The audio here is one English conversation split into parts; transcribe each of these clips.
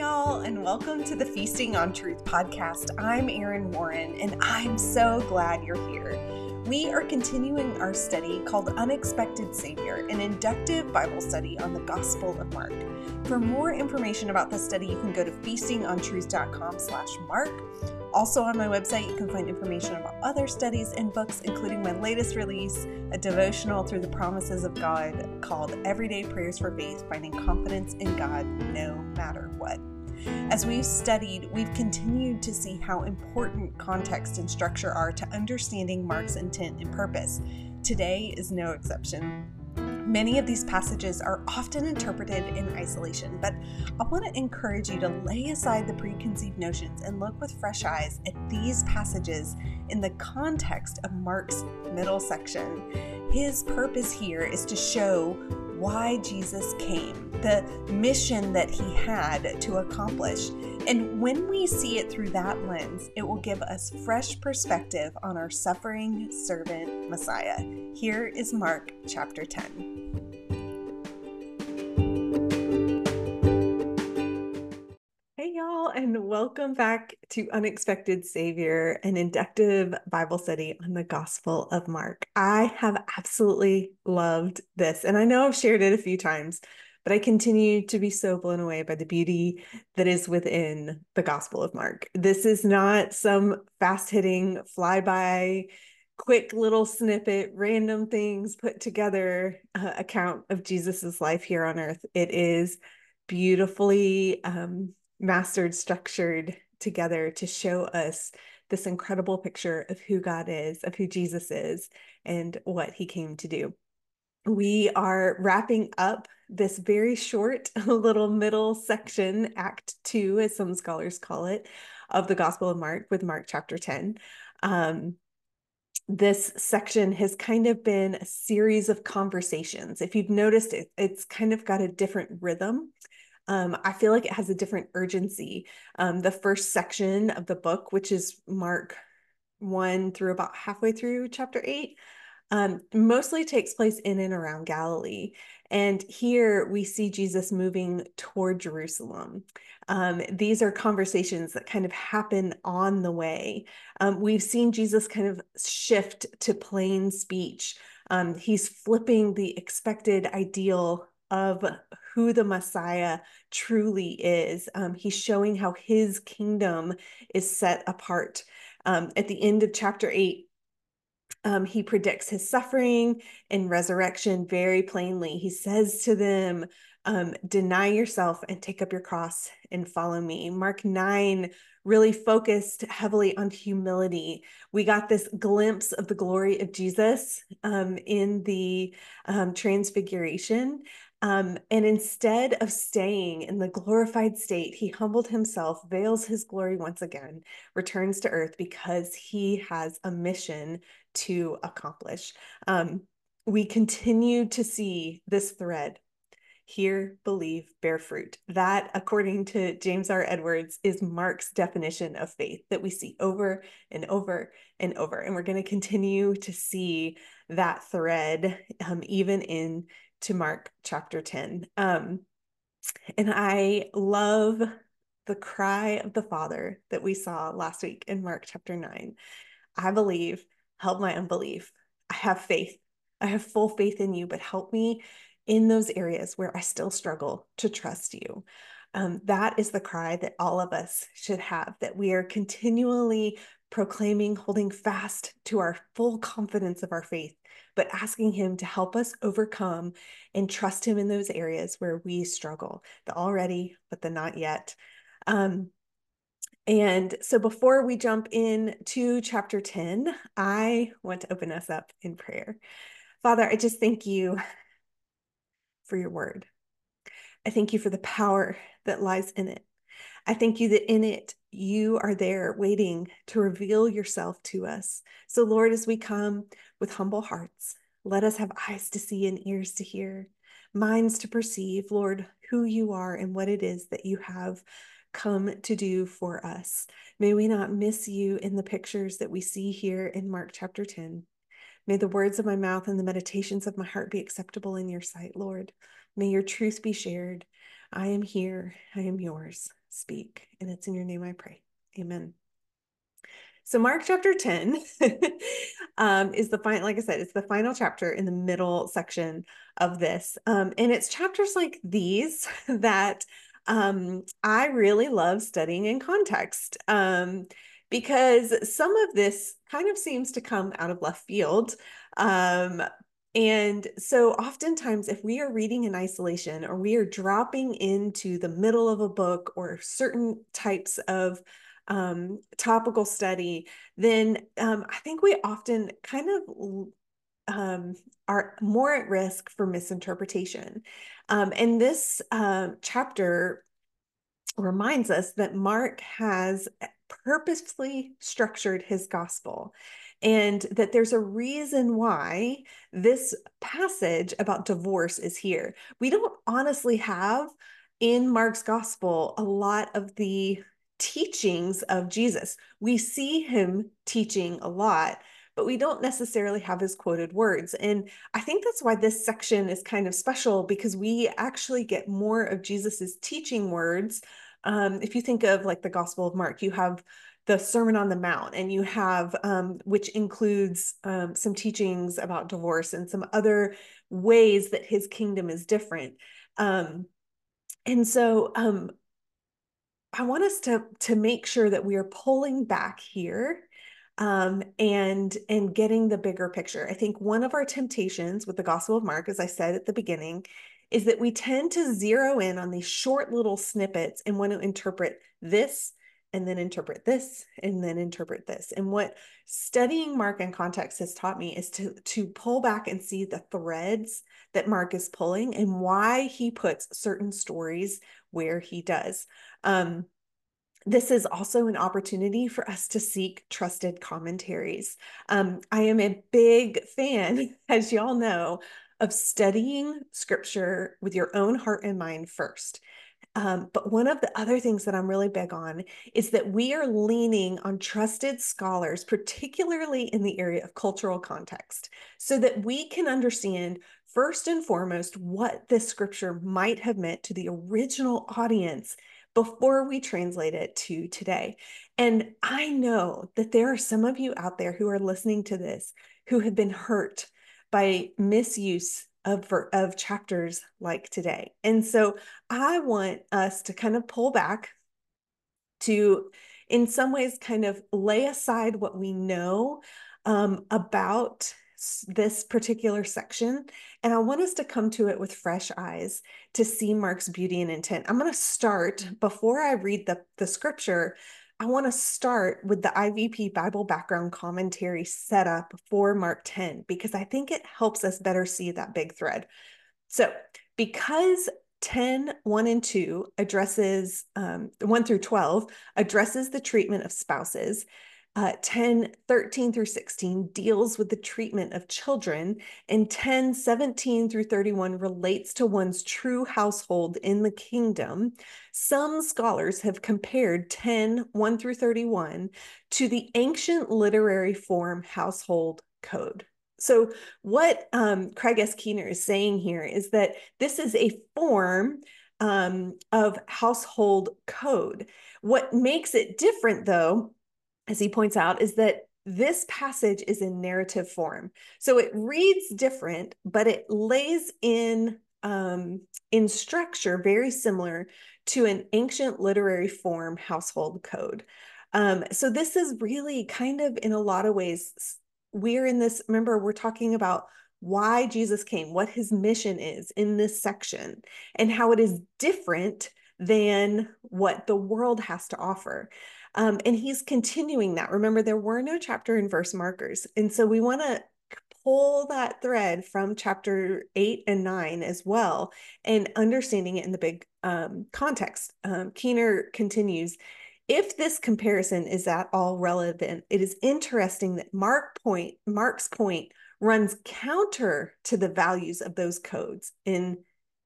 y'all, and welcome to the Feasting on Truth podcast. I'm Erin Warren, and I'm so glad you're here. We are continuing our study called Unexpected Savior, an inductive Bible study on the Gospel of Mark. For more information about the study, you can go to feastingontruth.com slash mark. Also on my website, you can find information about other studies and books, including my latest release, a devotional through the promises of God called Everyday Prayers for Faith, Finding Confidence in God No Matter What. As we've studied, we've continued to see how important context and structure are to understanding Mark's intent and purpose. Today is no exception. Many of these passages are often interpreted in isolation, but I want to encourage you to lay aside the preconceived notions and look with fresh eyes at these passages in the context of Mark's middle section. His purpose here is to show why Jesus came, the mission that he had to accomplish. And when we see it through that lens, it will give us fresh perspective on our suffering servant Messiah. Here is Mark chapter 10. Y'all, and welcome back to Unexpected Savior, an inductive Bible study on the Gospel of Mark. I have absolutely loved this, and I know I've shared it a few times, but I continue to be so blown away by the beauty that is within the Gospel of Mark. This is not some fast hitting, flyby, quick little snippet, random things put together uh, account of Jesus's life here on earth. It is beautifully um, mastered, structured together to show us this incredible picture of who God is, of who Jesus is, and what he came to do. We are wrapping up this very short little middle section, Act Two, as some scholars call it, of the Gospel of Mark with Mark chapter 10. Um, this section has kind of been a series of conversations. If you've noticed, it, it's kind of got a different rhythm um, I feel like it has a different urgency. Um, the first section of the book, which is Mark 1 through about halfway through chapter 8, um, mostly takes place in and around Galilee. And here we see Jesus moving toward Jerusalem. Um, these are conversations that kind of happen on the way. Um, we've seen Jesus kind of shift to plain speech. Um, he's flipping the expected ideal of who the Messiah truly is. Um, he's showing how his kingdom is set apart. Um, at the end of chapter eight, um, he predicts his suffering and resurrection very plainly. He says to them, um, Deny yourself and take up your cross and follow me. Mark 9 really focused heavily on humility. We got this glimpse of the glory of Jesus um, in the um, transfiguration. Um, and instead of staying in the glorified state, he humbled himself, veils his glory once again, returns to earth because he has a mission to accomplish. Um, we continue to see this thread hear, believe, bear fruit. That, according to James R. Edwards, is Mark's definition of faith that we see over and over and over. And we're going to continue to see that thread um, even in to Mark chapter 10. Um, and I love the cry of the Father that we saw last week in Mark chapter 9. I believe, help my unbelief. I have faith. I have full faith in you, but help me in those areas where I still struggle to trust you. Um, that is the cry that all of us should have, that we are continually proclaiming, holding fast to our full confidence of our faith, but asking Him to help us overcome and trust Him in those areas where we struggle the already, but the not yet. Um, and so before we jump in to chapter 10, I want to open us up in prayer. Father, I just thank you for your word. I thank you for the power that lies in it. I thank you that in it, you are there waiting to reveal yourself to us. So, Lord, as we come with humble hearts, let us have eyes to see and ears to hear, minds to perceive, Lord, who you are and what it is that you have come to do for us. May we not miss you in the pictures that we see here in Mark chapter 10. May the words of my mouth and the meditations of my heart be acceptable in your sight, Lord. May your truth be shared. I am here. I am yours. speak. And it's in your name I pray. Amen. So Mark chapter 10 um, is the final, like I said, it's the final chapter in the middle section of this. Um, and it's chapters like these that um, I really love studying in context um, because some of this kind of seems to come out of left field. Um, and so, oftentimes, if we are reading in isolation or we are dropping into the middle of a book or certain types of um, topical study, then um, I think we often kind of um, are more at risk for misinterpretation. Um, and this uh, chapter reminds us that Mark has purposefully structured his gospel and that there's a reason why this passage about divorce is here. We don't honestly have in Mark's gospel a lot of the teachings of Jesus. We see him teaching a lot, but we don't necessarily have his quoted words. And I think that's why this section is kind of special because we actually get more of Jesus's teaching words. Um, if you think of like the Gospel of Mark, you have the Sermon on the Mount, and you have, um, which includes um, some teachings about divorce and some other ways that his kingdom is different. Um, and so um, I want us to, to make sure that we are pulling back here um, and and getting the bigger picture. I think one of our temptations with the Gospel of Mark, as I said at the beginning, is that we tend to zero in on these short little snippets and want to interpret this and then interpret this and then interpret this. And what studying Mark and context has taught me is to, to pull back and see the threads that Mark is pulling and why he puts certain stories where he does. Um, this is also an opportunity for us to seek trusted commentaries. Um, I am a big fan, as y'all know, of studying scripture with your own heart and mind first. Um, but one of the other things that I'm really big on is that we are leaning on trusted scholars, particularly in the area of cultural context, so that we can understand first and foremost what this scripture might have meant to the original audience before we translate it to today. And I know that there are some of you out there who are listening to this who have been hurt by misuse of, of chapters like today. And so I want us to kind of pull back to, in some ways, kind of lay aside what we know um, about this particular section. And I want us to come to it with fresh eyes to see Mark's beauty and intent. I'm going to start before I read the, the scripture. I want to start with the IVP Bible background commentary setup for Mark 10 because I think it helps us better see that big thread. So, because 10, 1 and 2 addresses um, 1 through 12 addresses the treatment of spouses uh, 10, 13 through 16 deals with the treatment of children, and 10, 17 through 31 relates to one's true household in the kingdom. Some scholars have compared 10, 1 through 31 to the ancient literary form household code. So, what um, Craig S. Keener is saying here is that this is a form um, of household code. What makes it different, though, as he points out, is that this passage is in narrative form. So it reads different, but it lays in um, in structure very similar to an ancient literary form household code. Um, so this is really kind of in a lot of ways, we're in this, remember, we're talking about why Jesus came, what his mission is in this section, and how it is different than what the world has to offer. Um, and he's continuing that. Remember, there were no chapter and verse markers. And so we want to pull that thread from chapter eight and nine as well and understanding it in the big um, context. Um, Keener continues. If this comparison is at all relevant, it is interesting that Mark point, Mark's point runs counter to the values of those codes in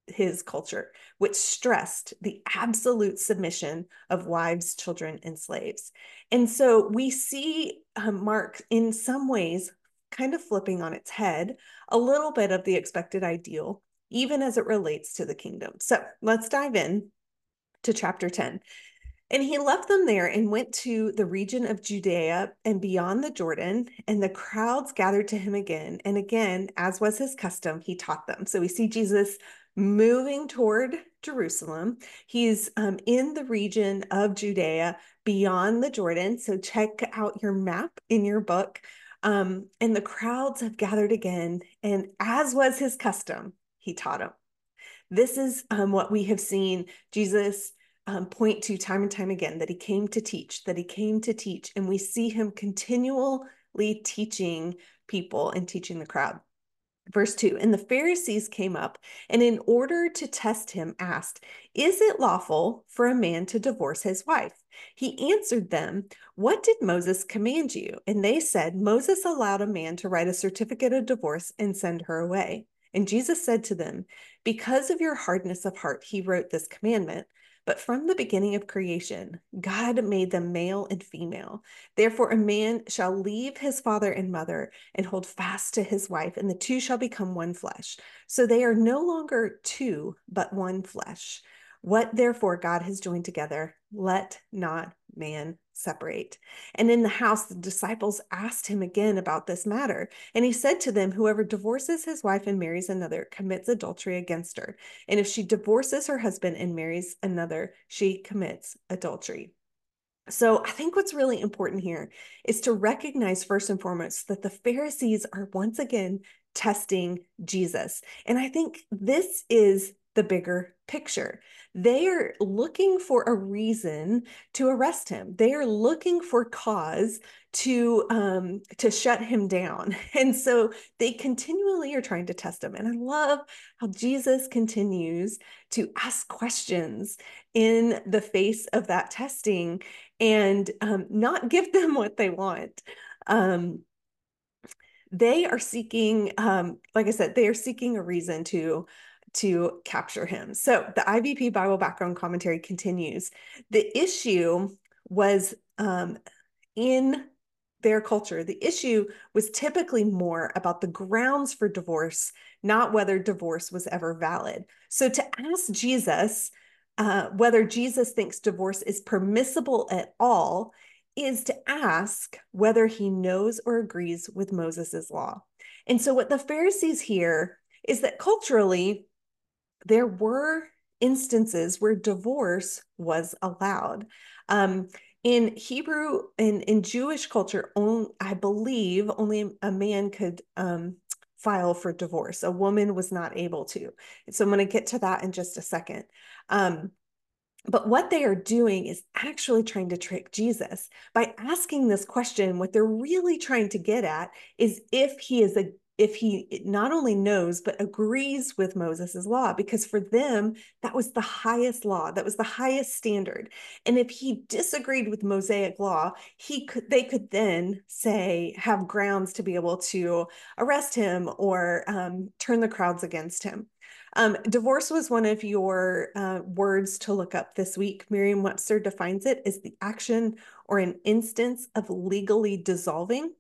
his culture, which stressed the absolute submission of wives, children, and slaves. And so we see um, Mark in some ways kind of flipping on its head a little bit of the expected ideal, even as it relates to the kingdom. So let's dive in to chapter 10. And he left them there and went to the region of Judea and beyond the Jordan, and the crowds gathered to him again. And again, as was his custom, he taught them. So we see Jesus moving toward Jerusalem. He's um, in the region of Judea beyond the Jordan. So check out your map in your book. Um, and the crowds have gathered again. And as was his custom, he taught them. This is um, what we have seen Jesus um, point to time and time again that he came to teach, that he came to teach. And we see him continually teaching people and teaching the crowd. Verse 2 And the Pharisees came up and, in order to test him, asked, Is it lawful for a man to divorce his wife? He answered them, What did Moses command you? And they said, Moses allowed a man to write a certificate of divorce and send her away. And Jesus said to them, Because of your hardness of heart, he wrote this commandment. But from the beginning of creation, God made them male and female. Therefore, a man shall leave his father and mother and hold fast to his wife, and the two shall become one flesh. So they are no longer two, but one flesh. What therefore God has joined together, let not man separate. And in the house, the disciples asked him again about this matter. And he said to them, Whoever divorces his wife and marries another commits adultery against her. And if she divorces her husband and marries another, she commits adultery. So I think what's really important here is to recognize first and foremost that the Pharisees are once again testing Jesus. And I think this is the bigger picture. They are looking for a reason to arrest him. They are looking for cause to um, to shut him down, and so they continually are trying to test him. And I love how Jesus continues to ask questions in the face of that testing and um, not give them what they want. Um, they are seeking, um, like I said, they are seeking a reason to to capture him. So the IVP Bible background commentary continues. The issue was um, in their culture, the issue was typically more about the grounds for divorce, not whether divorce was ever valid. So to ask Jesus uh, whether Jesus thinks divorce is permissible at all is to ask whether he knows or agrees with Moses's law. And so what the Pharisees hear is that culturally, there were instances where divorce was allowed. Um, in Hebrew in in Jewish culture, only, I believe only a man could um, file for divorce. A woman was not able to. So I'm going to get to that in just a second. Um, but what they are doing is actually trying to trick Jesus by asking this question. What they're really trying to get at is if he is a if he not only knows but agrees with Moses' law because for them that was the highest law that was the highest standard. And if he disagreed with Mosaic law he could they could then say have grounds to be able to arrest him or um, turn the crowds against him. Um, divorce was one of your uh, words to look up this week. Merriam Webster defines it as the action or an instance of legally dissolving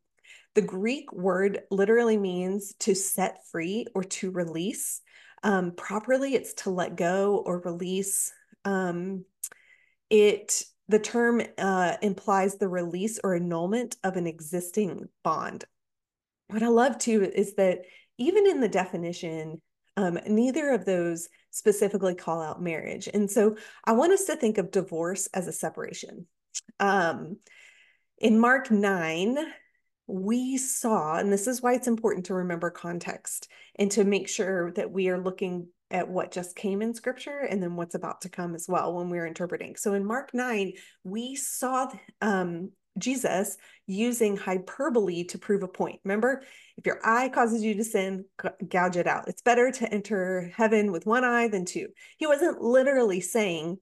the Greek word literally means to set free or to release. Um, properly, it's to let go or release. Um, it the term uh, implies the release or annulment of an existing bond. What I love too is that even in the definition, um, neither of those specifically call out marriage. And so I want us to think of divorce as a separation. Um, in Mark 9, we saw, and this is why it's important to remember context and to make sure that we are looking at what just came in scripture and then what's about to come as well when we're interpreting. So in Mark 9, we saw um, Jesus using hyperbole to prove a point. Remember, if your eye causes you to sin, gouge it out. It's better to enter heaven with one eye than two. He wasn't literally saying,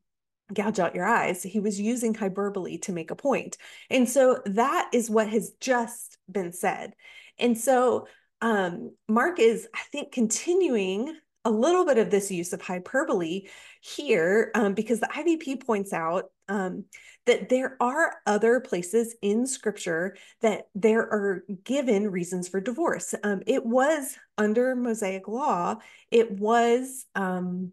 gouge out your eyes. He was using hyperbole to make a point. And so that is what has just been said. And so um, Mark is, I think, continuing a little bit of this use of hyperbole here um, because the IVP points out um, that there are other places in scripture that there are given reasons for divorce. Um, it was under Mosaic law, it was um,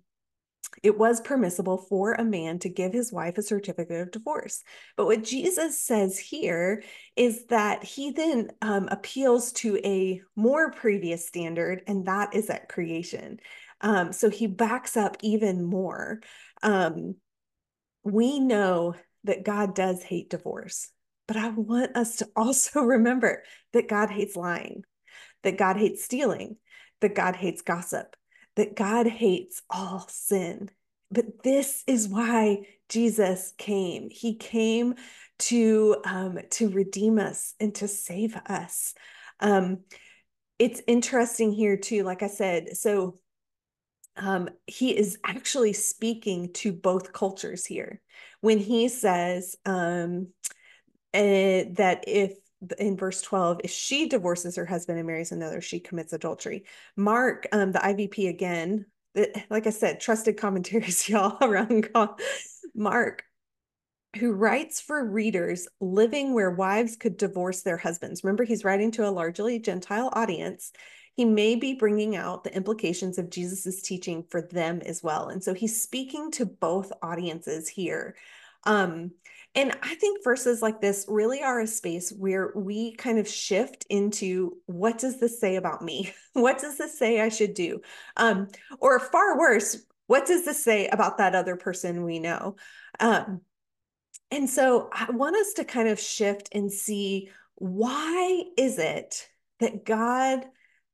it was permissible for a man to give his wife a certificate of divorce. But what Jesus says here is that he then um, appeals to a more previous standard, and that is at creation. Um, so he backs up even more. Um, we know that God does hate divorce, but I want us to also remember that God hates lying, that God hates stealing, that God hates gossip, that God hates all sin. But this is why Jesus came. He came to um, to redeem us and to save us. Um, it's interesting here too. Like I said, so um, he is actually speaking to both cultures here when he says um, uh, that if in verse 12 if she divorces her husband and marries another she commits adultery. Mark um, the ivp again that, like i said trusted commentaries y'all around mark who writes for readers living where wives could divorce their husbands. Remember he's writing to a largely gentile audience. He may be bringing out the implications of jesus's teaching for them as well. And so he's speaking to both audiences here. Um, and I think verses like this really are a space where we kind of shift into what does this say about me? what does this say I should do? Um, or far worse, what does this say about that other person we know? Um, and so I want us to kind of shift and see why is it that God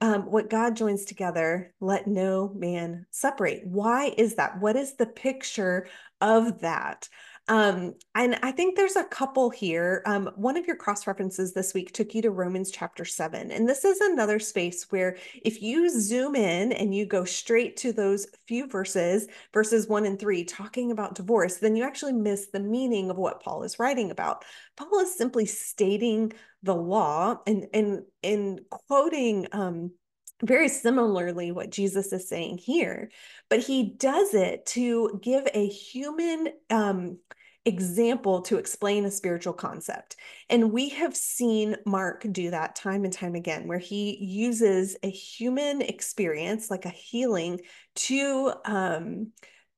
um, what God joins together, let no man separate. Why is that? What is the picture of that? Um, and I think there's a couple here. Um, one of your cross references this week took you to Romans chapter seven. And this is another space where if you zoom in and you go straight to those few verses, verses one and three, talking about divorce, then you actually miss the meaning of what Paul is writing about. Paul is simply stating the law and and and quoting um very similarly what Jesus is saying here, but he does it to give a human um, example to explain a spiritual concept. And we have seen Mark do that time and time again, where he uses a human experience, like a healing, to um,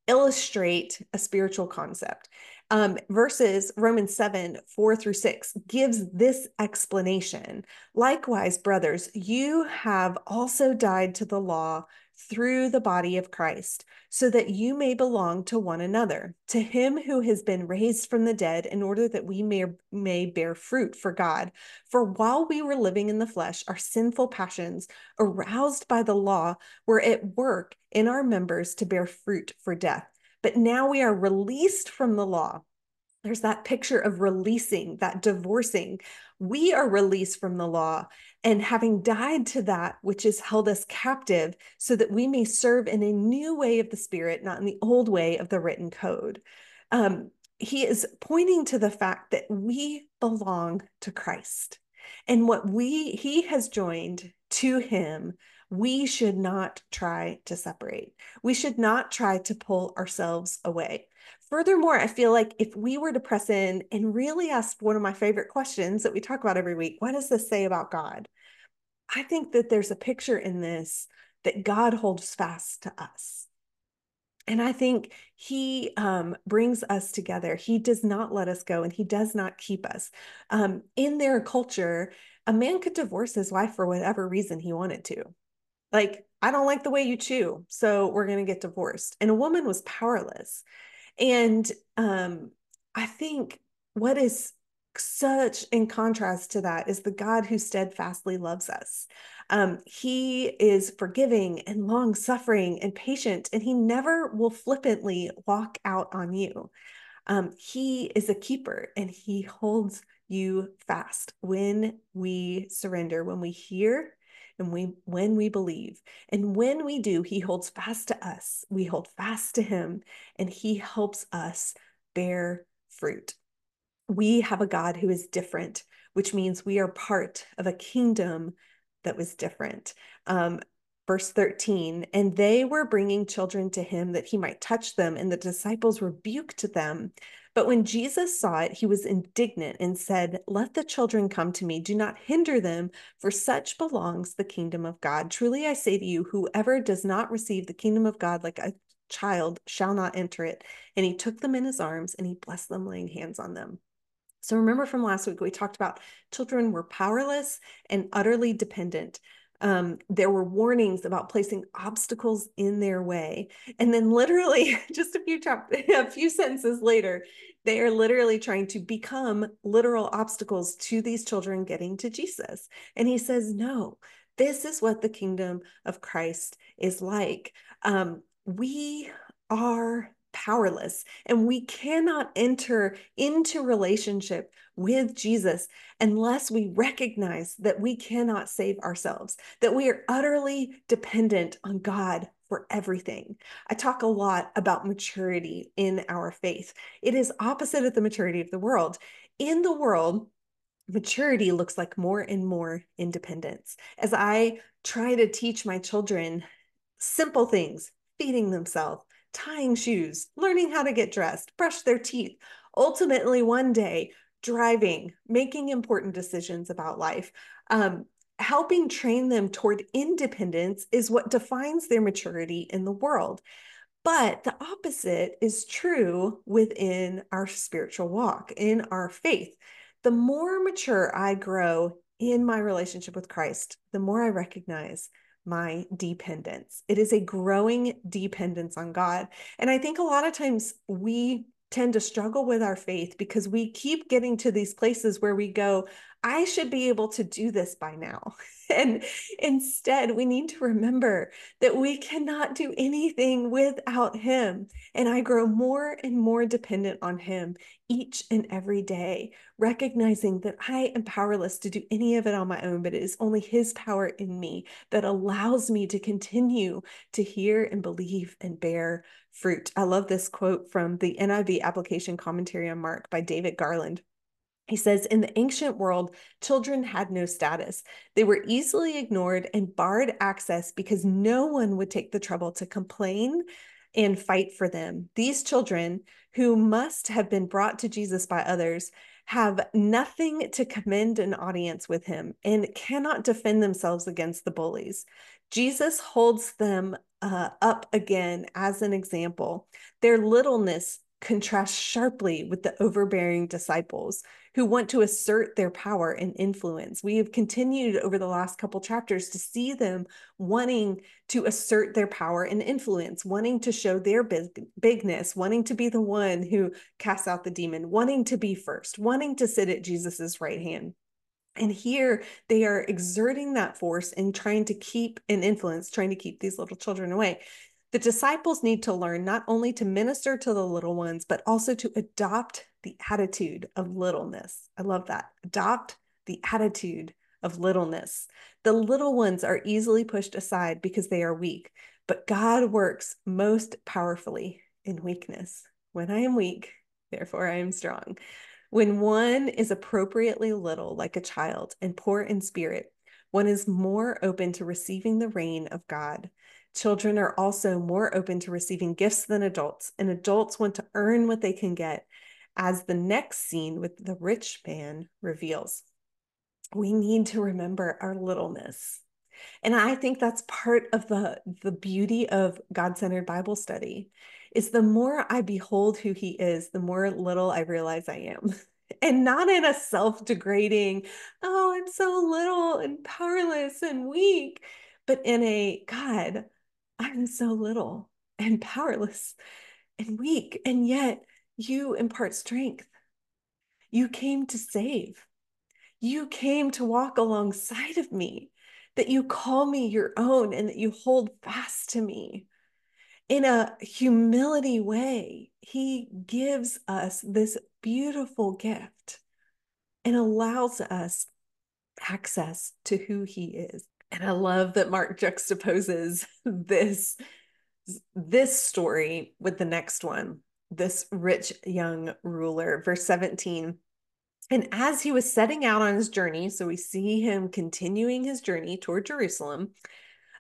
illustrate a spiritual concept um, versus Romans 7 4 through 6 gives this explanation. Likewise, brothers, you have also died to the law through the body of Christ, so that you may belong to one another, to him who has been raised from the dead, in order that we may, may bear fruit for God. For while we were living in the flesh, our sinful passions, aroused by the law, were at work in our members to bear fruit for death. But now we are released from the law. There's that picture of releasing, that divorcing. We are released from the law and having died to that which has held us captive, so that we may serve in a new way of the Spirit, not in the old way of the written code. Um, he is pointing to the fact that we belong to Christ. And what we he has joined to him we should not try to separate. We should not try to pull ourselves away. Furthermore, I feel like if we were to press in and really ask one of my favorite questions that we talk about every week, what does this say about God? I think that there's a picture in this that God holds fast to us. And I think he um, brings us together. He does not let us go and he does not keep us. Um, in their culture, a man could divorce his wife for whatever reason he wanted to. Like, I don't like the way you chew, so we're going to get divorced. And a woman was powerless. And um, I think what is such in contrast to that is the God who steadfastly loves us. Um, he is forgiving and long suffering and patient, and he never will flippantly walk out on you. Um, he is a keeper and he holds you fast when we surrender, when we hear and we when we believe. And when we do he holds fast to us. We hold fast to him and he helps us bear fruit. We have a god who is different which means we are part of a kingdom that was different. Um, verse 13 and they were bringing children to him that he might touch them and the disciples rebuked them but when Jesus saw it, he was indignant and said, Let the children come to me. Do not hinder them, for such belongs the kingdom of God. Truly I say to you, whoever does not receive the kingdom of God like a child shall not enter it. And he took them in his arms and he blessed them, laying hands on them. So remember from last week, we talked about children were powerless and utterly dependent. Um, there were warnings about placing obstacles in their way. And then literally just a few chap- a few sentences later, they are literally trying to become literal obstacles to these children getting to Jesus. And he says, no, this is what the kingdom of Christ is like. Um, we are powerless and we cannot enter into relationship with Jesus unless we recognize that we cannot save ourselves, that we are utterly dependent on God for everything. I talk a lot about maturity in our faith. It is opposite of the maturity of the world. In the world, maturity looks like more and more independence. As I try to teach my children simple things, feeding themselves, tying shoes, learning how to get dressed, brush their teeth, ultimately one day driving, making important decisions about life. Um, helping train them toward independence is what defines their maturity in the world. But the opposite is true within our spiritual walk, in our faith. The more mature I grow in my relationship with Christ, the more I recognize my dependence. It is a growing dependence on God. And I think a lot of times we tend to struggle with our faith because we keep getting to these places where we go, I should be able to do this by now. And instead, we need to remember that we cannot do anything without Him. And I grow more and more dependent on Him each and every day, recognizing that I am powerless to do any of it on my own, but it is only His power in me that allows me to continue to hear and believe and bear fruit. I love this quote from the NIV application commentary on Mark by David Garland. He says, in the ancient world, children had no status. They were easily ignored and barred access because no one would take the trouble to complain and fight for them. These children, who must have been brought to Jesus by others, have nothing to commend an audience with him and cannot defend themselves against the bullies. Jesus holds them uh, up again as an example. Their littleness contrasts sharply with the overbearing disciples who want to assert their power and influence. We have continued over the last couple chapters to see them wanting to assert their power and influence, wanting to show their big, bigness, wanting to be the one who casts out the demon, wanting to be first, wanting to sit at Jesus's right hand. And here they are exerting that force and trying to keep an influence, trying to keep these little children away. The disciples need to learn not only to minister to the little ones, but also to adopt the attitude of littleness. I love that. Adopt the attitude of littleness. The little ones are easily pushed aside because they are weak, but God works most powerfully in weakness. When I am weak, therefore I am strong. When one is appropriately little, like a child, and poor in spirit, one is more open to receiving the reign of God. Children are also more open to receiving gifts than adults, and adults want to earn what they can get, as the next scene with the rich man reveals. We need to remember our littleness. And I think that's part of the, the beauty of God centered Bible study is the more I behold who he is, the more little I realize I am. And not in a self degrading, oh, I'm so little and powerless and weak, but in a God, I'm so little and powerless and weak. And yet you impart strength. You came to save. You came to walk alongside of me, that you call me your own and that you hold fast to me in a humility way, he gives us this beautiful gift and allows us access to who he is. And I love that Mark juxtaposes this this story with the next one, this rich young ruler, verse 17. And as he was setting out on his journey, so we see him continuing his journey toward Jerusalem,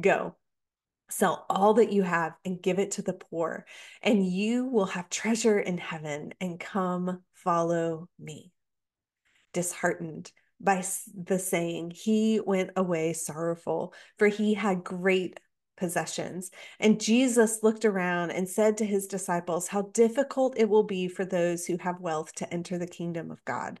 Go, sell all that you have and give it to the poor, and you will have treasure in heaven, and come follow me. Disheartened by the saying, he went away sorrowful, for he had great possessions. And Jesus looked around and said to his disciples, How difficult it will be for those who have wealth to enter the kingdom of God.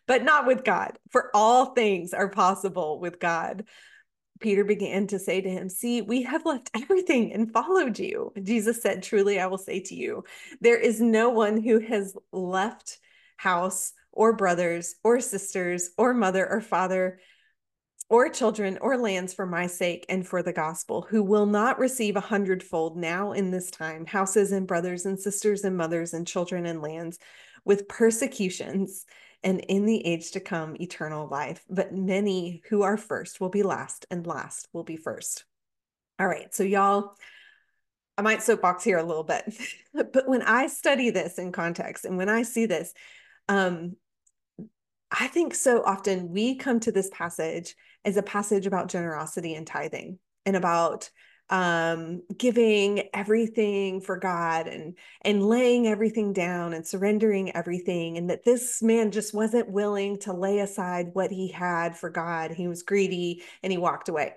but not with God, for all things are possible with God. Peter began to say to him, See, we have left everything and followed you. Jesus said, Truly, I will say to you, there is no one who has left house or brothers or sisters or mother or father or children or lands for my sake and for the gospel, who will not receive a hundredfold now in this time, houses and brothers and sisters and mothers and children and lands, with persecutions, and in the age to come, eternal life. But many who are first will be last, and last will be first. All right, so y'all, I might soapbox here a little bit, but when I study this in context and when I see this, um, I think so often we come to this passage as a passage about generosity and tithing and about um, giving everything for God and and laying everything down and surrendering everything, and that this man just wasn't willing to lay aside what he had for God. He was greedy and he walked away.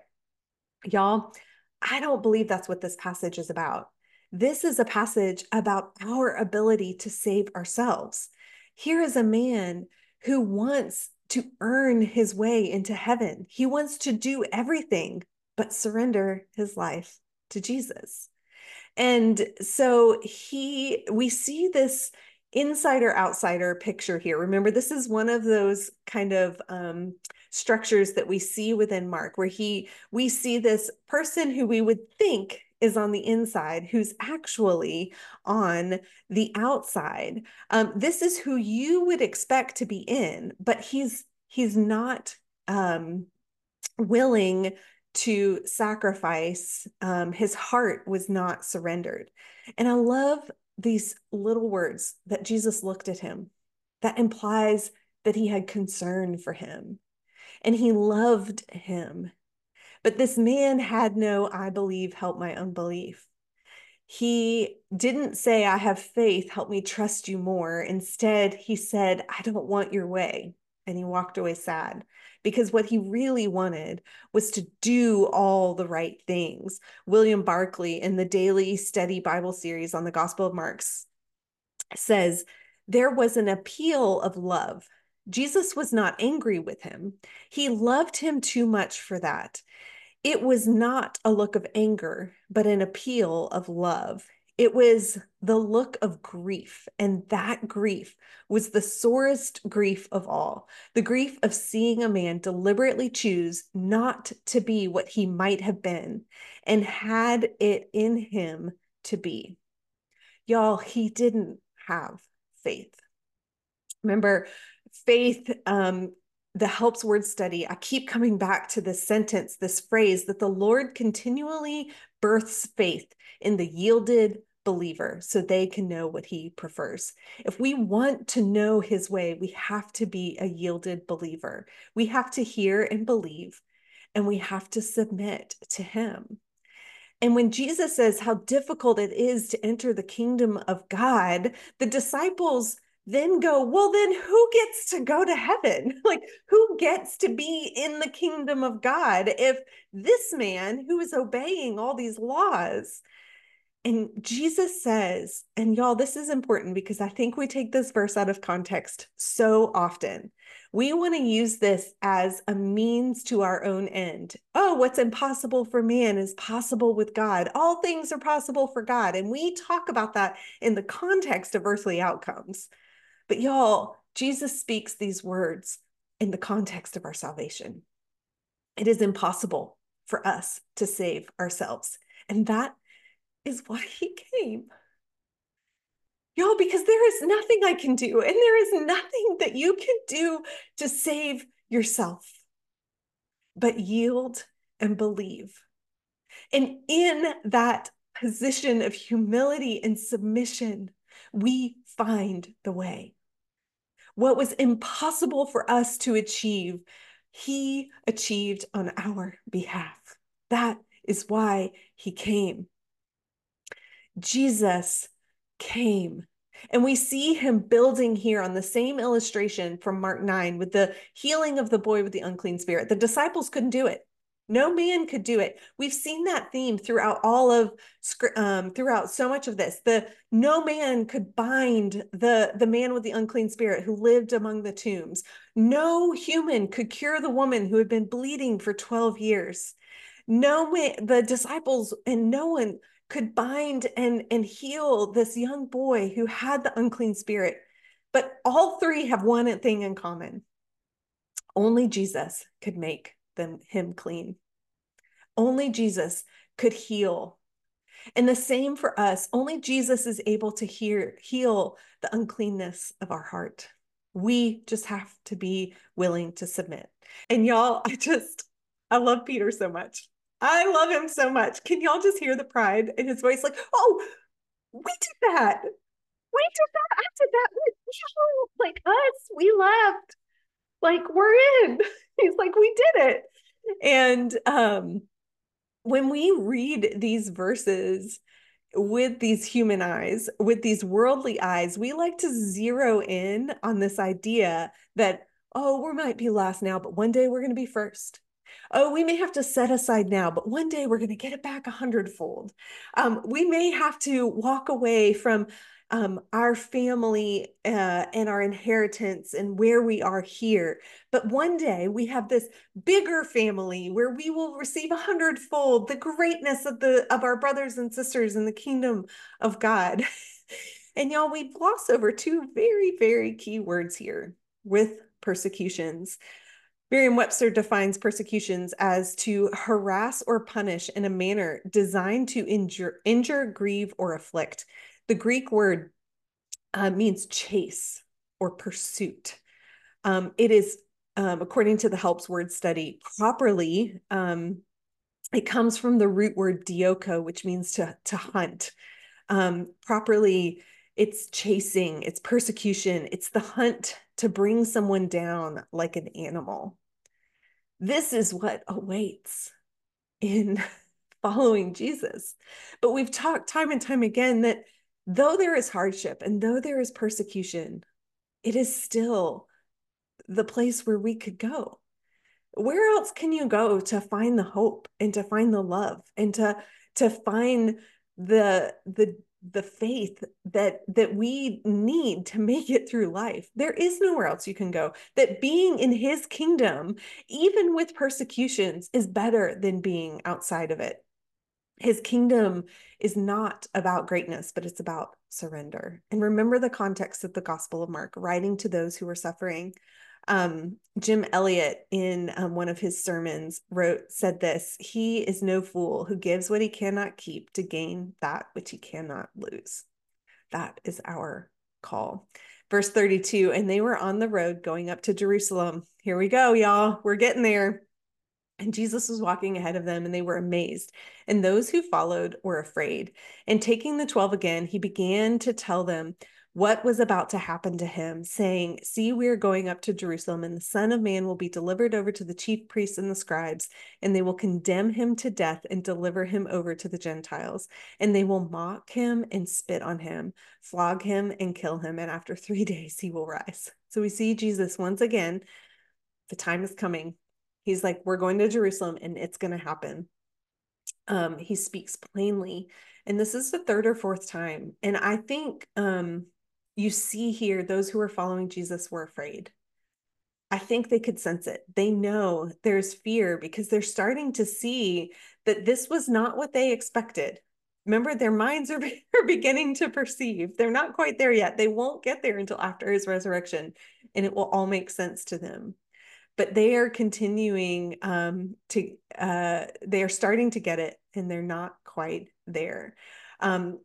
Y'all, I don't believe that's what this passage is about. This is a passage about our ability to save ourselves. Here is a man who wants to earn his way into heaven. He wants to do everything but surrender his life to Jesus. And so he we see this insider outsider picture here. Remember this is one of those kind of um structures that we see within Mark where he we see this person who we would think is on the inside, who's actually on the outside. Um, this is who you would expect to be in, but he's he's not um, willing to sacrifice. Um, his heart was not surrendered, and I love these little words that Jesus looked at him. That implies that he had concern for him, and he loved him but this man had no, I believe, help my unbelief. He didn't say, I have faith, help me trust you more. Instead, he said, I don't want your way. And he walked away sad because what he really wanted was to do all the right things. William Barclay in the daily study Bible series on the Gospel of Mark says, There was an appeal of love. Jesus was not angry with him. He loved him too much for that. It was not a look of anger, but an appeal of love. It was the look of grief, and that grief was the sorest grief of all the grief of seeing a man deliberately choose not to be what he might have been and had it in him to be. Y'all, he didn't have faith. Remember, faith um, the helps word study, I keep coming back to this sentence, this phrase that the Lord continually births faith in the yielded believer so they can know what he prefers. If we want to know his way, we have to be a yielded believer. We have to hear and believe, and we have to submit to him. And when Jesus says how difficult it is to enter the kingdom of God, the disciples then go, well, then who gets to go to heaven? Like, who gets to be in the kingdom of God if this man who is obeying all these laws? And Jesus says, and y'all, this is important because I think we take this verse out of context so often. We want to use this as a means to our own end. Oh, what's impossible for man is possible with God. All things are possible for God. And we talk about that in the context of earthly outcomes. But y'all, Jesus speaks these words in the context of our salvation. It is impossible for us to save ourselves. And that is why he came. Y'all, because there is nothing I can do, and there is nothing that you can do to save yourself, but yield and believe. And in that position of humility and submission, we find the way. What was impossible for us to achieve, he achieved on our behalf. That is why he came. Jesus came. And we see him building here on the same illustration from Mark 9 with the healing of the boy with the unclean spirit. The disciples couldn't do it. No man could do it. We've seen that theme throughout all of um, throughout so much of this. The no man could bind the the man with the unclean spirit who lived among the tombs. No human could cure the woman who had been bleeding for 12 years. No man, the disciples and no one could bind and, and heal this young boy who had the unclean spirit. But all three have one thing in common. Only Jesus could make them him clean. Only Jesus could heal. And the same for us. Only Jesus is able to hear, heal the uncleanness of our heart. We just have to be willing to submit. And y'all, I just, I love Peter so much. I love him so much. Can y'all just hear the pride in his voice? Like, oh, we did that. We did that. I did that you. Like us, we left. Like we're in. He's like, we did it. And um, when we read these verses with these human eyes, with these worldly eyes, we like to zero in on this idea that, oh, we might be last now, but one day we're going to be first oh, we may have to set aside now, but one day we're going to get it back a hundredfold. Um, we may have to walk away from um, our family uh, and our inheritance and where we are here. But one day we have this bigger family where we will receive a hundredfold the greatness of the of our brothers and sisters in the kingdom of God. and y'all, we gloss over two very, very key words here with persecutions. Merriam Webster defines persecutions as to harass or punish in a manner designed to injure, injure grieve, or afflict. The Greek word uh, means chase or pursuit. Um, it is, um, according to the Helps Word Study, properly, um, it comes from the root word dioko, which means to, to hunt. Um, properly, it's chasing, it's persecution, it's the hunt to bring someone down like an animal this is what awaits in following Jesus. But we've talked time and time again that though there is hardship and though there is persecution, it is still the place where we could go. Where else can you go to find the hope and to find the love and to to find the the the faith that that we need to make it through life? There is nowhere else you can go. That being in his kingdom even with persecutions is better than being outside of it his kingdom is not about greatness but it's about surrender and remember the context of the gospel of mark writing to those who are suffering um, Jim Elliot, in um, one of his sermons, wrote said this: "He is no fool who gives what he cannot keep to gain that which he cannot lose." That is our call. Verse 32 And they were on the road going up to Jerusalem. Here we go, y'all. We're getting there. And Jesus was walking ahead of them, and they were amazed. And those who followed were afraid. And taking the 12 again, he began to tell them what was about to happen to him, saying, See, we are going up to Jerusalem, and the Son of Man will be delivered over to the chief priests and the scribes, and they will condemn him to death and deliver him over to the Gentiles. And they will mock him and spit on him, flog him and kill him, and after three days he will rise. So we see Jesus once again. The time is coming. He's like, We're going to Jerusalem, and it's going to happen. Um, he speaks plainly And this is the third or fourth time. And I think um, you see here those who are following Jesus were afraid. I think they could sense it. They know there's fear because they're starting to see that this was not what they expected. Remember, their minds are, are beginning to perceive. They're not quite there yet. They won't get there until after his resurrection, and it will all make sense to them. But they are continuing um, to, uh, they are starting to get it, and they're not quite there. Um,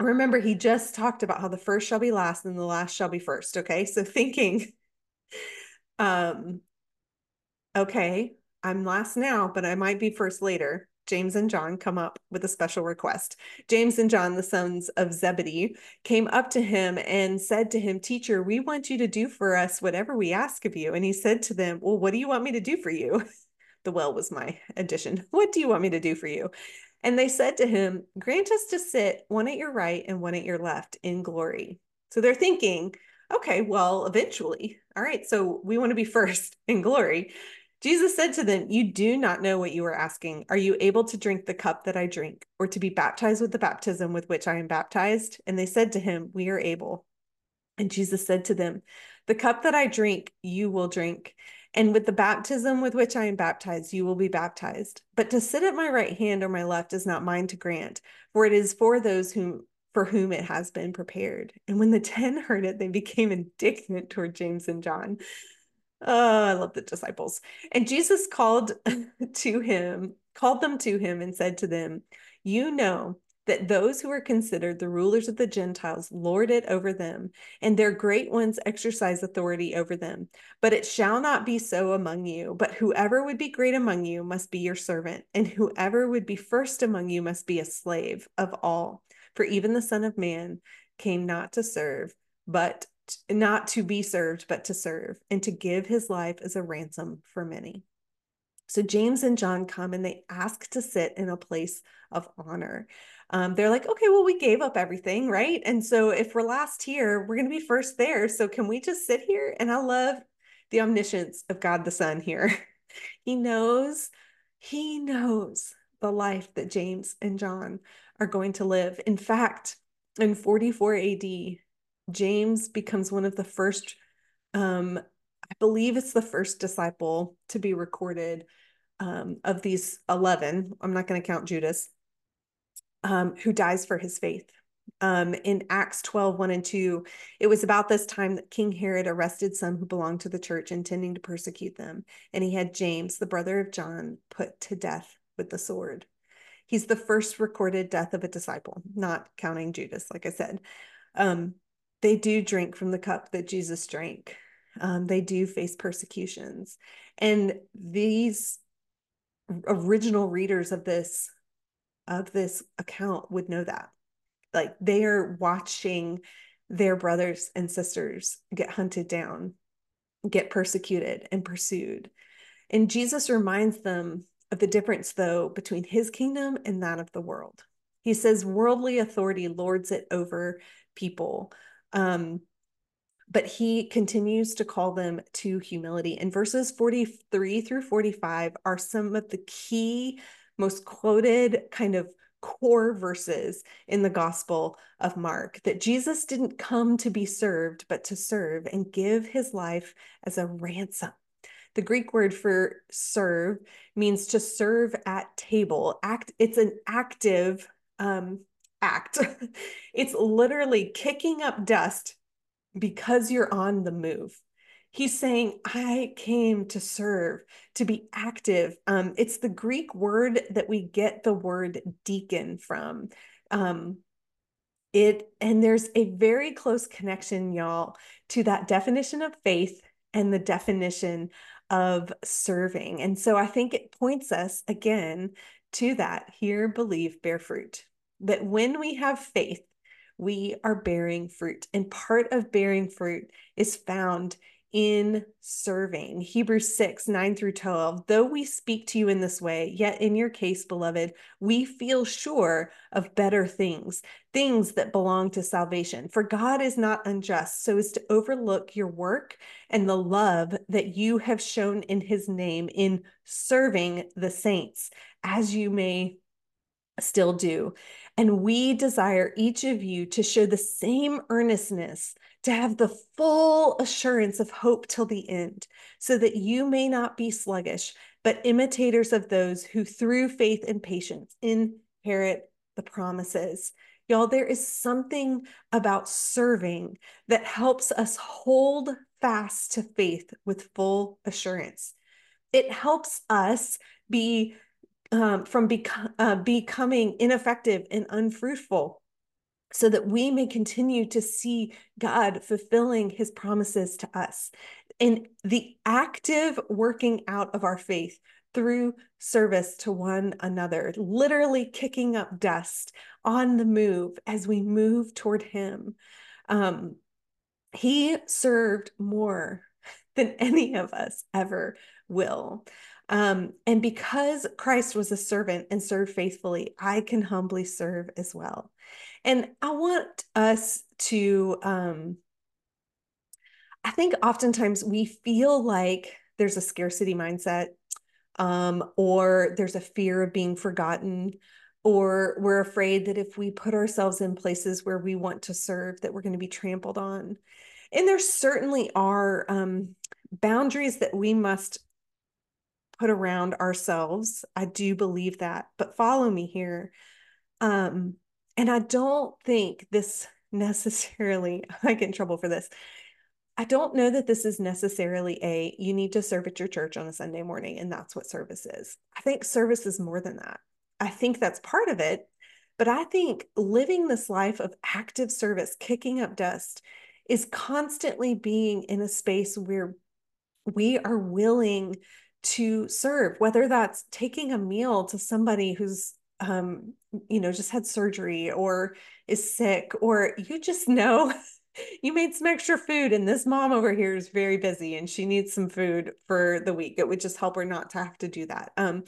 remember, he just talked about how the first shall be last and the last shall be first. Okay. So thinking, um, okay, I'm last now, but I might be first later. James and John come up with a special request. James and John, the sons of Zebedee, came up to him and said to him, Teacher, we want you to do for us whatever we ask of you. And he said to them, Well, what do you want me to do for you? The well was my addition. What do you want me to do for you? And they said to him, Grant us to sit one at your right and one at your left in glory. So they're thinking, okay, well, eventually. All right, so we want to be first in glory. Jesus said to them, You do not know what you are asking. Are you able to drink the cup that I drink, or to be baptized with the baptism with which I am baptized? And they said to him, We are able. And Jesus said to them, The cup that I drink, you will drink. And with the baptism with which I am baptized, you will be baptized. But to sit at my right hand or my left is not mine to grant, for it is for those whom for whom it has been prepared. And when the ten heard it, they became indignant toward James and John. Oh, I love the disciples. And Jesus called to him, called them to him and said to them, You know that those who are considered the rulers of the Gentiles lord it over them, and their great ones exercise authority over them. But it shall not be so among you. But whoever would be great among you must be your servant, and whoever would be first among you must be a slave of all. For even the Son of Man came not to serve, but not to be served, but to serve, and to give his life as a ransom for many. So James and John come and they ask to sit in a place of honor. Um, they're like, okay, well, we gave up everything, right? And so if we're last here, we're going to be first there. So can we just sit here? And I love the omniscience of God the Son here. he knows, he knows the life that James and John are going to live. In fact, in 44 AD, James becomes one of the first, um, I believe it's the first disciple to be recorded um, of these 11. I'm not going to count Judas, um, who dies for his faith. Um, in Acts 12, 1 and 2, it was about this time that King Herod arrested some who belonged to the church, intending to persecute them. And he had James, the brother of John, put to death with the sword. He's the first recorded death of a disciple, not counting Judas, like I said. Um, they do drink from the cup that Jesus drank. Um, they do face persecutions. And these original readers of this of this account would know that. Like they are watching their brothers and sisters get hunted down, get persecuted and pursued. And Jesus reminds them of the difference, though, between his kingdom and that of the world. He says worldly authority lords it over people, um, but he continues to call them to humility. And verses 43 through 45 are some of the key, most quoted kind of core verses in the Gospel of Mark that Jesus didn't come to be served, but to serve and give his life as a ransom. The Greek word for serve means to serve at table. Act. It's an active um, act. it's literally kicking up dust because you're on the move. He's saying, I came to serve, to be active. Um, it's the Greek word that we get the word deacon from. Um, it and there's a very close connection, y'all, to that definition of faith and the definition of serving. And so I think it points us again to that Here, believe, bear fruit that when we have faith, we are bearing fruit. And part of bearing fruit is found in serving. Hebrews 6, 9 through 12. Though we speak to you in this way, yet in your case, beloved, we feel sure of better things, things that belong to salvation. For God is not unjust so as to overlook your work and the love that you have shown in his name in serving the saints, as you may still do. And we desire each of you to show the same earnestness, to have the full assurance of hope till the end, so that you may not be sluggish, but imitators of those who through faith and patience inherit the promises. Y'all, there is something about serving that helps us hold fast to faith with full assurance. It helps us be um, from uh, becoming ineffective and unfruitful so that we may continue to see God fulfilling his promises to us. in the active working out of our faith through service to one another, literally kicking up dust on the move as we move toward him. Um, he served more than any of us ever will. Um, and because Christ was a servant and served faithfully, I can humbly serve as well. And I want us to, um, I think oftentimes we feel like there's a scarcity mindset, um, or there's a fear of being forgotten, or we're afraid that if we put ourselves in places where we want to serve, that we're going to be trampled on. And there certainly are um, boundaries that we must put around ourselves. I do believe that, but follow me here. Um, and I don't think this necessarily, I get in trouble for this. I don't know that this is necessarily a you need to serve at your church on a Sunday morning and that's what service is. I think service is more than that. I think that's part of it, but I think living this life of active service, kicking up dust, is constantly being in a space where we are willing to serve, whether that's taking a meal to somebody who's um, you know, just had surgery or is sick, or you just know you made some extra food and this mom over here is very busy and she needs some food for the week. It would just help her not to have to do that. Um,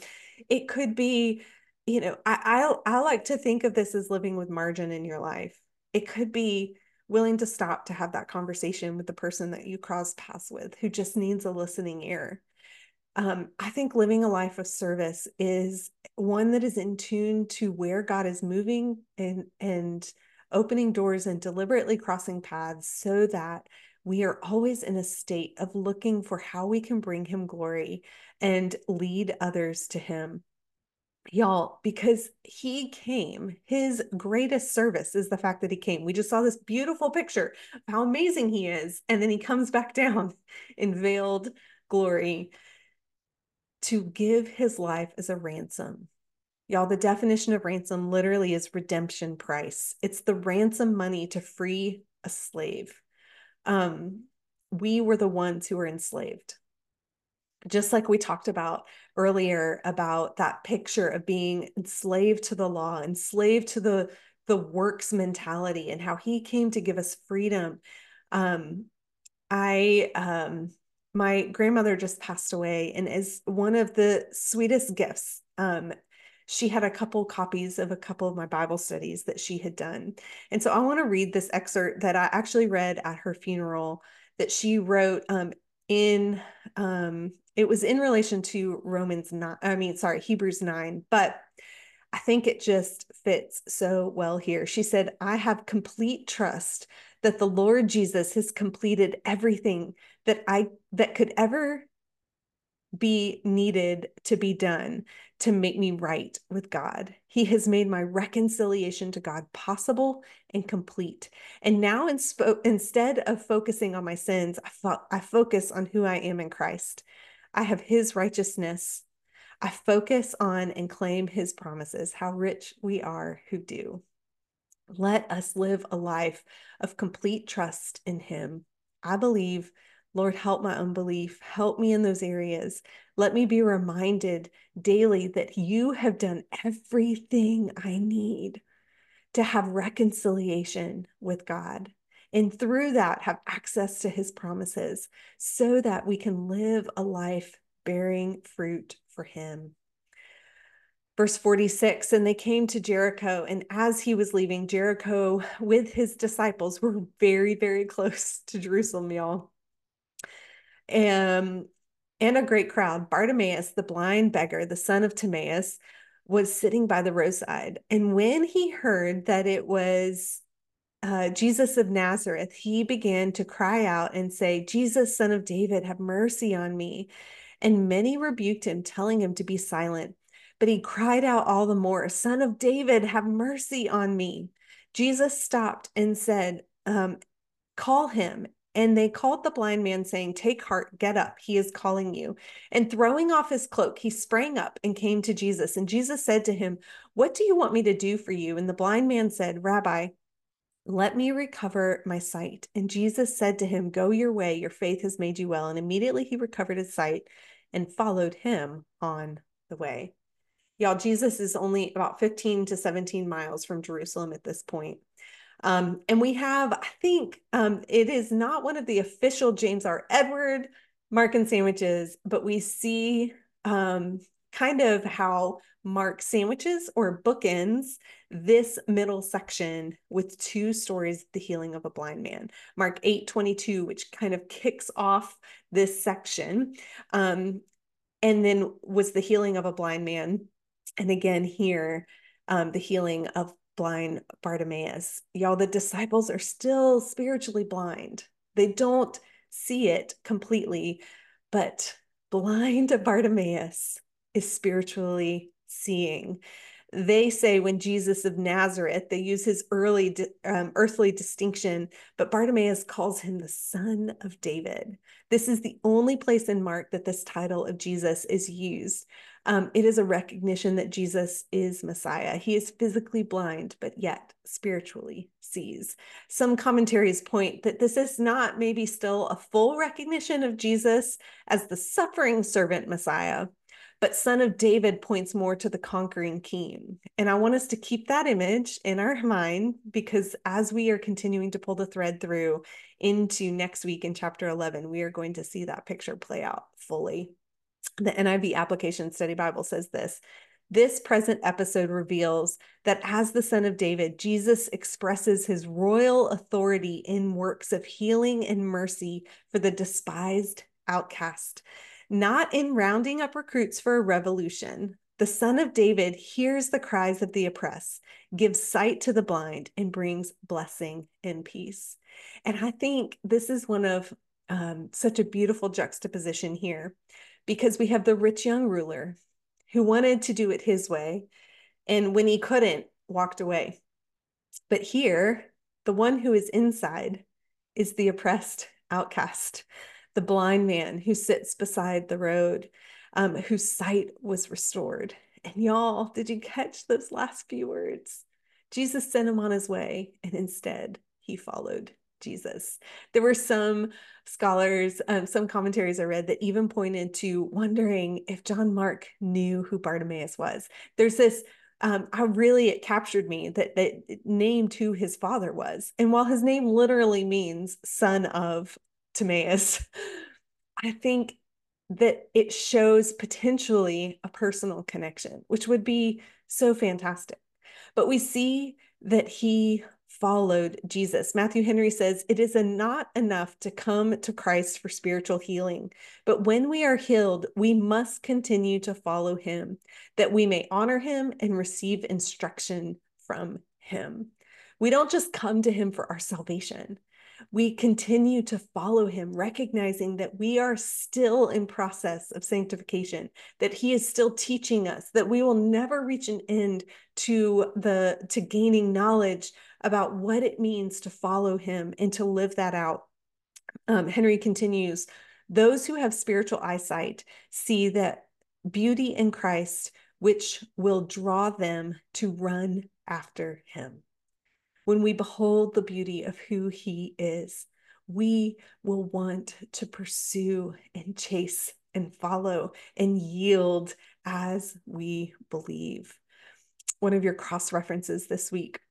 it could be, you know, I, I I like to think of this as living with margin in your life. It could be willing to stop to have that conversation with the person that you cross paths with who just needs a listening ear um, I think living a life of service is one that is in tune to where God is moving and and opening doors and deliberately crossing paths so that we are always in a state of looking for how we can bring him glory and lead others to him. Y'all, because he came, his greatest service is the fact that he came. We just saw this beautiful picture of how amazing he is. And then he comes back down in veiled glory to give his life as a ransom. Y'all, the definition of ransom literally is redemption price. It's the ransom money to free a slave. Um, we were the ones who were enslaved. Just like we talked about earlier about that picture of being enslaved to the law, enslaved to the the works mentality, and how he came to give us freedom. Um, I um, my grandmother just passed away and is one of the sweetest gifts. Um, she had a couple copies of a couple of my Bible studies that she had done. And so I want to read this excerpt that I actually read at her funeral that she wrote um, in, um, it was in relation to Romans 9, I mean, sorry, Hebrews 9, but I think it just fits so well here. She said, I have complete trust that the Lord Jesus has completed everything that I that could ever be needed to be done to make me right with God. He has made my reconciliation to God possible and complete. And now in instead of focusing on my sins, I, fo- I focus on who I am in Christ. I have his righteousness. I focus on and claim his promises. How rich we are who do. Let us live a life of complete trust in him. I believe Lord, help my unbelief. Help me in those areas. Let me be reminded daily that you have done everything I need to have reconciliation with God. And through that, have access to his promises so that we can live a life bearing fruit for him. Verse 46 And they came to Jericho, and as he was leaving Jericho with his disciples, were very, very close to Jerusalem, y'all and, and a great crowd. Bartimaeus, the blind beggar, the son of Timaeus, was sitting by the roadside. And when he heard that it was uh, Jesus of Nazareth, he began to cry out and say, Jesus, son of David, have mercy on me. And many rebuked him, telling him to be silent. But he cried out all the more, Son of David, have mercy on me. Jesus stopped and said, um, Call him. And they called the blind man, saying, Take heart, get up, he is calling you. And throwing off his cloak, he sprang up and came to Jesus. And Jesus said to him, What do you want me to do for you? And the blind man said, Rabbi, let me recover my sight. And Jesus said to him, Go your way, your faith has made you well. And immediately he recovered his sight and followed him on the way. Y'all, Jesus is only about 15 to 17 miles from Jerusalem at this point. Um, and we have, I think um, it is not one of the official James R. Edward Markan sandwiches, but we see um, kind of how Mark sandwiches or bookends this middle section with two stories the healing of a blind man. Mark 8 22, which kind of kicks off this section, um, and then was the healing of a blind man. And again, here, um, the healing of blind Bartimaeus. Y'all, the disciples are still spiritually blind. They don't see it completely, but blind Bartimaeus is spiritually seeing. They say when Jesus of Nazareth, they use his early um, earthly distinction, but Bartimaeus calls him the son of David. This is the only place in Mark that this title of Jesus is used. Um, it is a recognition that Jesus is Messiah. He is physically blind, but yet spiritually sees. Some commentaries point that this is not maybe still a full recognition of Jesus as the suffering servant Messiah, but son of David points more to the conquering king. And I want us to keep that image in our mind because as we are continuing to pull the thread through into next week in chapter 11, we are going to see that picture play out fully. The NIV Application Study Bible says this this present episode reveals that as the Son of David, Jesus expresses his royal authority in works of healing and mercy for the despised outcast not in rounding up recruits for a revolution. The Son of David hears the cries of the oppressed, gives sight to the blind, and brings blessing and peace. And I think this is one of um, such a beautiful juxtaposition here because we have the rich young ruler who wanted to do it his way. And when he couldn't, walked away. But here, the one who is inside is the oppressed outcast, the blind man who sits beside the road, um, whose sight was restored. And y'all, did you catch those last few words? Jesus sent him on his way, and instead he followed Jesus. There were some scholars, um, some commentaries I read that even pointed to wondering if John Mark knew who Bartimaeus was. There's this um, how really it captured me that that named who his father was. And while his name literally means son of Timaeus, I think that it shows potentially a personal connection, which would be so fantastic. But we see that he followed Jesus. Matthew Henry says, It is not enough to come to Christ for spiritual healing, but when we are healed, we must continue to follow him, that we may honor him and receive instruction from him. We don't just come to him for our salvation we continue to follow him, recognizing that we are still in process of sanctification, that he is still teaching us, that we will never reach an end to the to gaining knowledge about what it means to follow him and to live that out. Um, Henry continues, those who have spiritual eyesight see that beauty in Christ, which will draw them to run after him. When we behold the beauty of who he is, we will want to pursue and chase and follow and yield as we believe. One of your cross references this week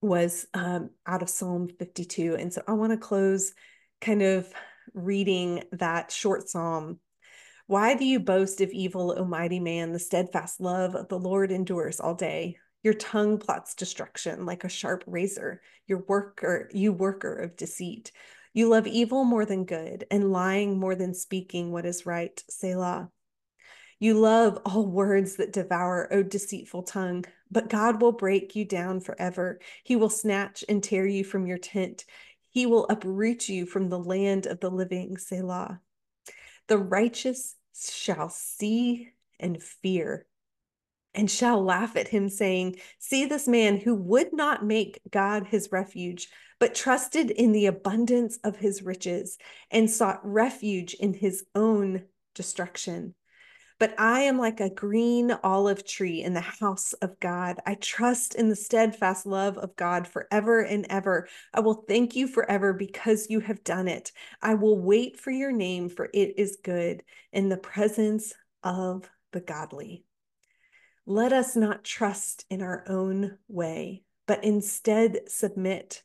was um, out of Psalm 52. And so I want to close kind of reading that short psalm. Why do you boast of evil, O mighty man? The steadfast love of the Lord endures all day. Your tongue plots destruction like a sharp razor. Your worker, you worker of deceit. You love evil more than good and lying more than speaking what is right. Selah. You love all words that devour, O deceitful tongue, but God will break you down forever. He will snatch and tear you from your tent. He will uproot you from the land of the living, Selah. The righteous shall see and fear and shall laugh at him, saying, See this man who would not make God his refuge, but trusted in the abundance of his riches and sought refuge in his own destruction. But I am like a green olive tree in the house of God. I trust in the steadfast love of God forever and ever. I will thank you forever because you have done it. I will wait for your name, for it is good in the presence of the godly. Let us not trust in our own way, but instead submit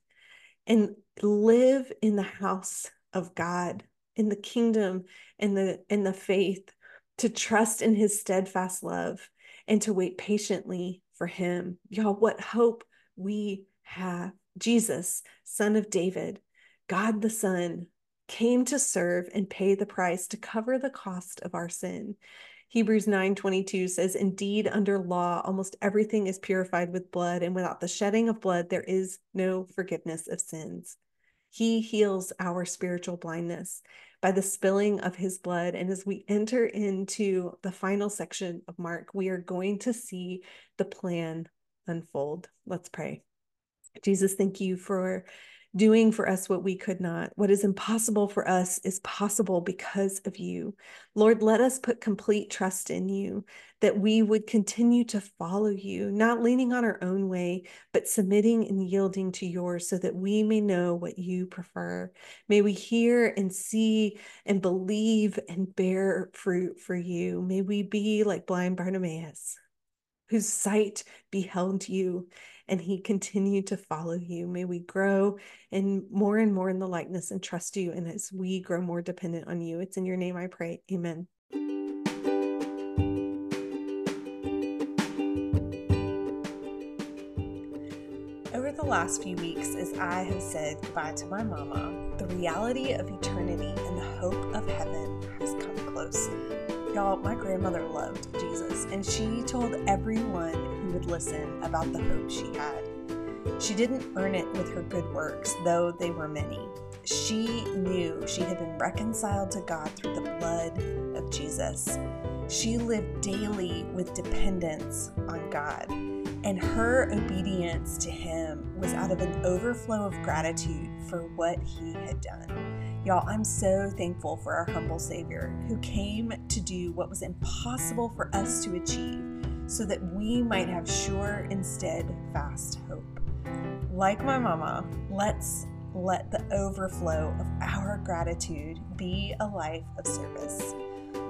and live in the house of God, in the kingdom and the in the faith to trust in his steadfast love and to wait patiently for him. Y'all, what hope we have. Jesus, son of David, God the Son, came to serve and pay the price to cover the cost of our sin. Hebrews 9:22 says indeed under law almost everything is purified with blood and without the shedding of blood there is no forgiveness of sins. He heals our spiritual blindness by the spilling of his blood. And as we enter into the final section of Mark, we are going to see the plan unfold. Let's pray. Jesus, thank you for doing for us what we could not. What is impossible for us is possible because of you. Lord, let us put complete trust in you, that we would continue to follow you, not leaning on our own way, but submitting and yielding to yours so that we may know what you prefer. May we hear and see and believe and bear fruit for you. May we be like blind Bartimaeus whose sight beheld you and he continued to follow you. May we grow and more and more in the likeness and trust you. And as we grow more dependent on you, it's in your name I pray. Amen. Over the last few weeks, as I have said goodbye to my mama, the reality of eternity and the hope of heaven has come close. Y'all, my grandmother loved Jesus, and she told everyone would listen about the hope she had. She didn't earn it with her good works, though they were many. She knew she had been reconciled to God through the blood of Jesus. She lived daily with dependence on God, and her obedience to Him was out of an overflow of gratitude for what He had done. Y'all, I'm so thankful for our humble Savior who came to do what was impossible for us to achieve so that we might have sure and steadfast hope. Like my mama, let's let the overflow of our gratitude be a life of service.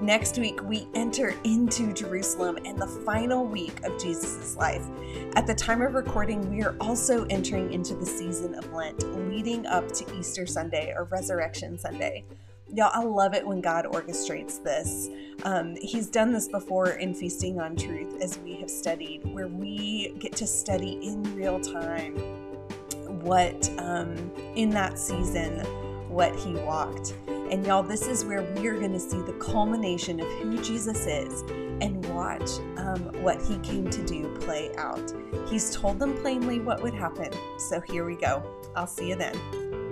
Next week, we enter into Jerusalem and the final week of Jesus' life. At the time of recording, we are also entering into the season of Lent, leading up to Easter Sunday or Resurrection Sunday. Y'all, I love it when God orchestrates this. Um, he's done this before in Feasting on Truth, as we have studied, where we get to study in real time what um, in that season what he walked. And y'all, this is where we are going to see the culmination of who Jesus is and watch um, what he came to do play out. He's told them plainly what would happen. So here we go. I'll see you then.